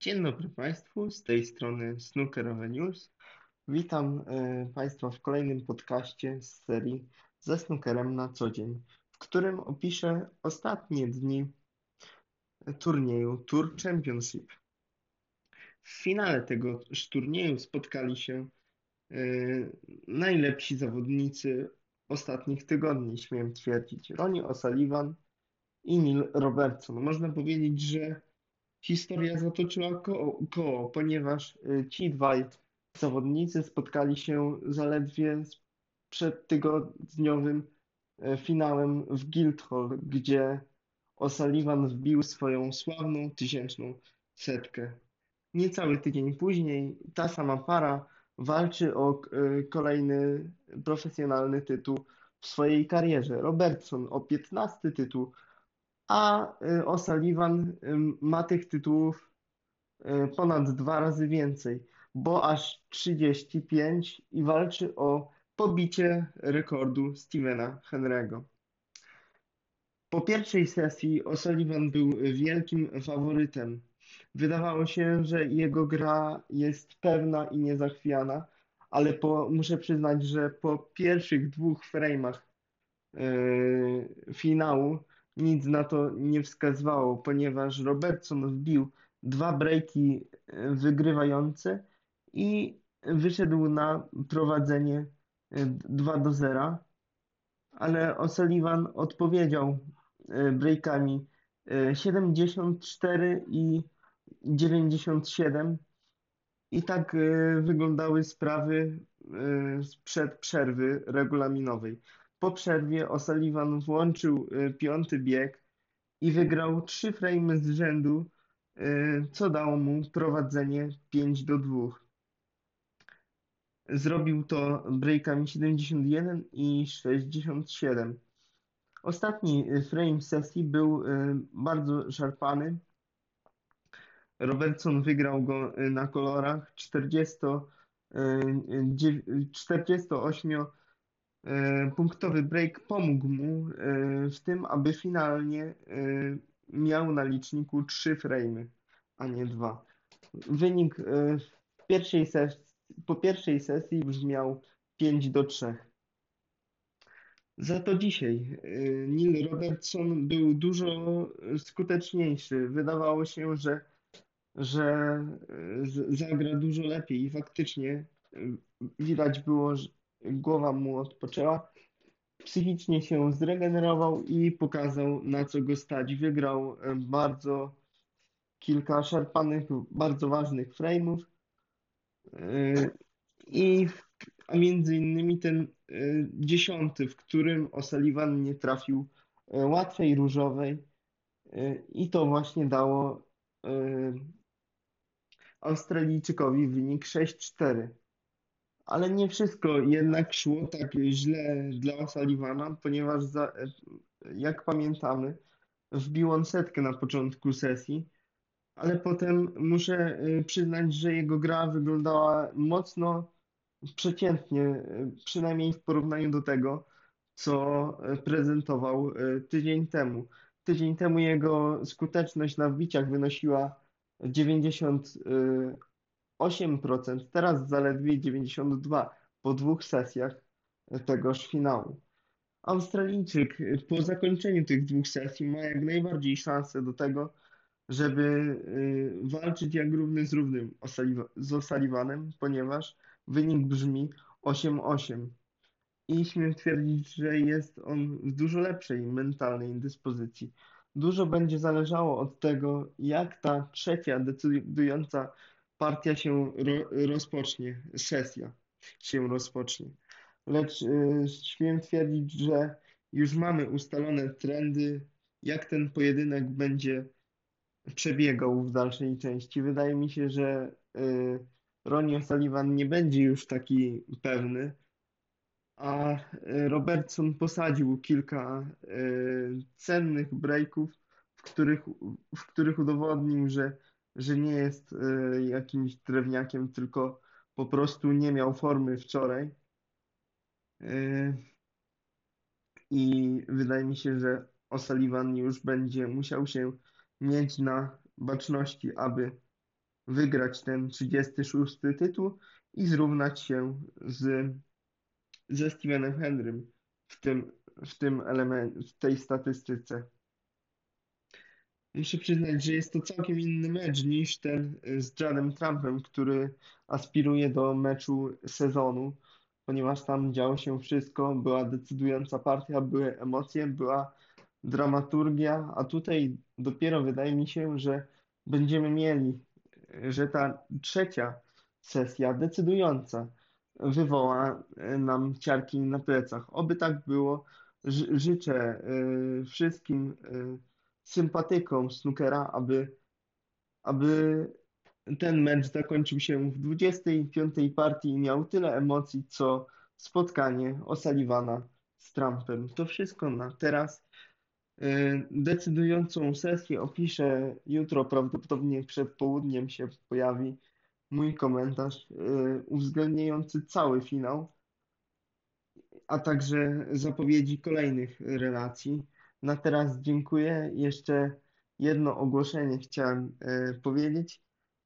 Dzień dobry Państwu, z tej strony Snookerowe News. Witam e, Państwa w kolejnym podcaście z serii ze snookerem na co dzień, w którym opiszę ostatnie dni turnieju Tour Championship. W finale tego turnieju spotkali się e, najlepsi zawodnicy ostatnich tygodni, śmiem twierdzić. Ronnie O'Sullivan i Neil Robertson. Można powiedzieć, że historia zatoczyła koło, ponieważ y, ci dwaj zawodnicy spotkali się zaledwie przed tygodniowym y, finałem w Guildhall, gdzie O'Sullivan wbił swoją sławną tysięczną setkę. Niecały tydzień później ta sama para walczy o y, kolejny profesjonalny tytuł w swojej karierze. Robertson o 15 tytuł, a y, O'Sullivan y, ma tych tytułów y, ponad dwa razy więcej, bo aż 35 i walczy o pobicie rekordu Stevena Henry'ego. Po pierwszej sesji O'Sullivan był wielkim faworytem. Wydawało się, że jego gra jest pewna i niezachwiana, ale po, muszę przyznać, że po pierwszych dwóch frame'ach yy, finału nic na to nie wskazywało, ponieważ Robertson wbił dwa breaki e, wygrywające i wyszedł na prowadzenie 2 e, do 0, ale O'Sullivan odpowiedział e, breakami 74 i 97 i tak wyglądały sprawy sprzed przerwy regulaminowej. Po przerwie O'Sullivan włączył y, piąty bieg i wygrał trzy frame z rzędu, y, co dało mu prowadzenie 5 do 2. Zrobił to breakami 71 i 67. Ostatni y, frame sesji był bardzo szarpany. Robertson wygrał go na kolorach 40, 48 E, punktowy break pomógł mu e, w tym, aby finalnie e, miał na liczniku 3 frame'y, a nie 2. Wynik w pierwszej sesji, po pierwszej sesji brzmiał 5 do 3. Za to dzisiaj Neil Robertson był dużo skuteczniejszy. Wydawało się, że, że zagra dużo lepiej i faktycznie widać było, że głowa mu odpoczęła. Psychicznie się zregenerował i pokazał, na co go stać. Wygrał e, bardzo kilka szarpanych, bardzo ważnych frame'ów. E, I między innymi ten e, dziesiąty, w którym O'Sullivan nie trafił łatwej różowej i to właśnie dało Australijczykowi wynik 6-4. Ale nie wszystko jednak szło tak źle dla O'Sullivana, ponieważ za, jak pamiętamy, wbił on setkę na początku sesji, ale potem muszę y, przyznać, że jego gra wyglądała mocno przeciętnie, y, przynajmniej w porównaniu do tego, co prezentował y, tydzień temu. Tydzień temu jego skuteczność na wbiciach wynosiła 90 8%, teraz zaledwie 92% po dwóch sesjach tegoż finału. Australijczyk po zakończeniu tych dwóch sesji ma jak najbardziej szansę do tego, żeby y, walczyć jak równy z równym z O'Sullivanem, ponieważ wynik brzmi 8-8. I śmiem twierdzić, że jest on w dużo lepszej mentalnej dyspozycji. Dużo będzie zależało od tego, jak ta trzecia decydująca partia się rozpocznie, sesja się rozpocznie. Lecz y, śmiem twierdzić, że już mamy ustalone trendy, jak ten pojedynek będzie przebiegał w dalszej części. Wydaje mi się, że y, Ronnie O'Sullivan nie będzie już taki pewny, a y, Robertson posadził kilka cennych breaków, w których, w których udowodnił, że że nie jest e, jakimś drewniakiem, tylko po prostu nie miał formy wczoraj. E, I wydaje mi się, że O'Sullivan już będzie musiał się mieć na baczności, aby wygrać ten 36 tytuł i zrównać się z, ze Stevenem Henrym w tym, w tym element, w tej statystyce. Muszę przyznać, że jest to całkiem inny mecz niż ten z Jadem Trumpem, który aspiruje do meczu sezonu, ponieważ tam działo się wszystko, była decydująca partia, były emocje, była dramaturgia, a tutaj dopiero wydaje mi się, że będziemy mieli, że ta trzecia sesja decydująca wywoła nam ciarki na plecach. Oby tak było. Ży- Życzę y, wszystkim sympatykom snookera, aby, aby ten mecz zakończył się w 25 partii i miał tyle emocji, co spotkanie O'Sullivana z Trumpem. To wszystko na teraz. Y, Decydującą sesję opiszę jutro, prawdopodobnie przed południem się pojawi mój komentarz y, uwzględniający cały finał, a także zapowiedzi kolejnych relacji. Na teraz dziękuję. Jeszcze jedno ogłoszenie chciałem y, powiedzieć.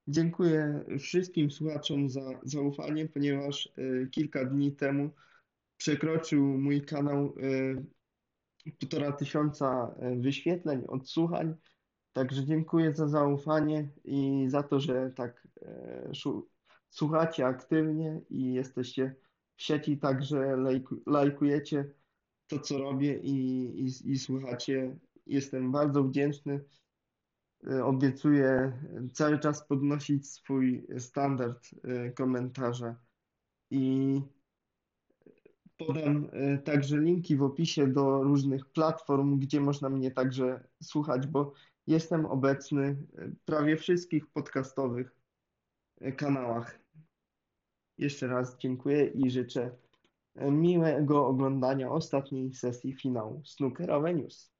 Dziękuję wszystkim słuchaczom za zaufanie, ponieważ y, kilka dni temu przekroczył mój kanał półtora tysiąca wyświetleń, odsłuchań. Także dziękuję za zaufanie i za to, że tak e, słuchacie aktywnie i jesteście w sieci, także lajku, lajkujecie to, co robię i, i, i słuchacie. Jestem bardzo wdzięczny. E, Obiecuję cały czas podnosić swój standard e, komentarza i podam e, także linki w opisie do różnych platform, gdzie można mnie także słuchać, bo jestem obecny prawie wszystkich podcastowych kanałach. Jeszcze raz dziękuję i życzę miłego oglądania ostatniej sesji finału Snookerowe News.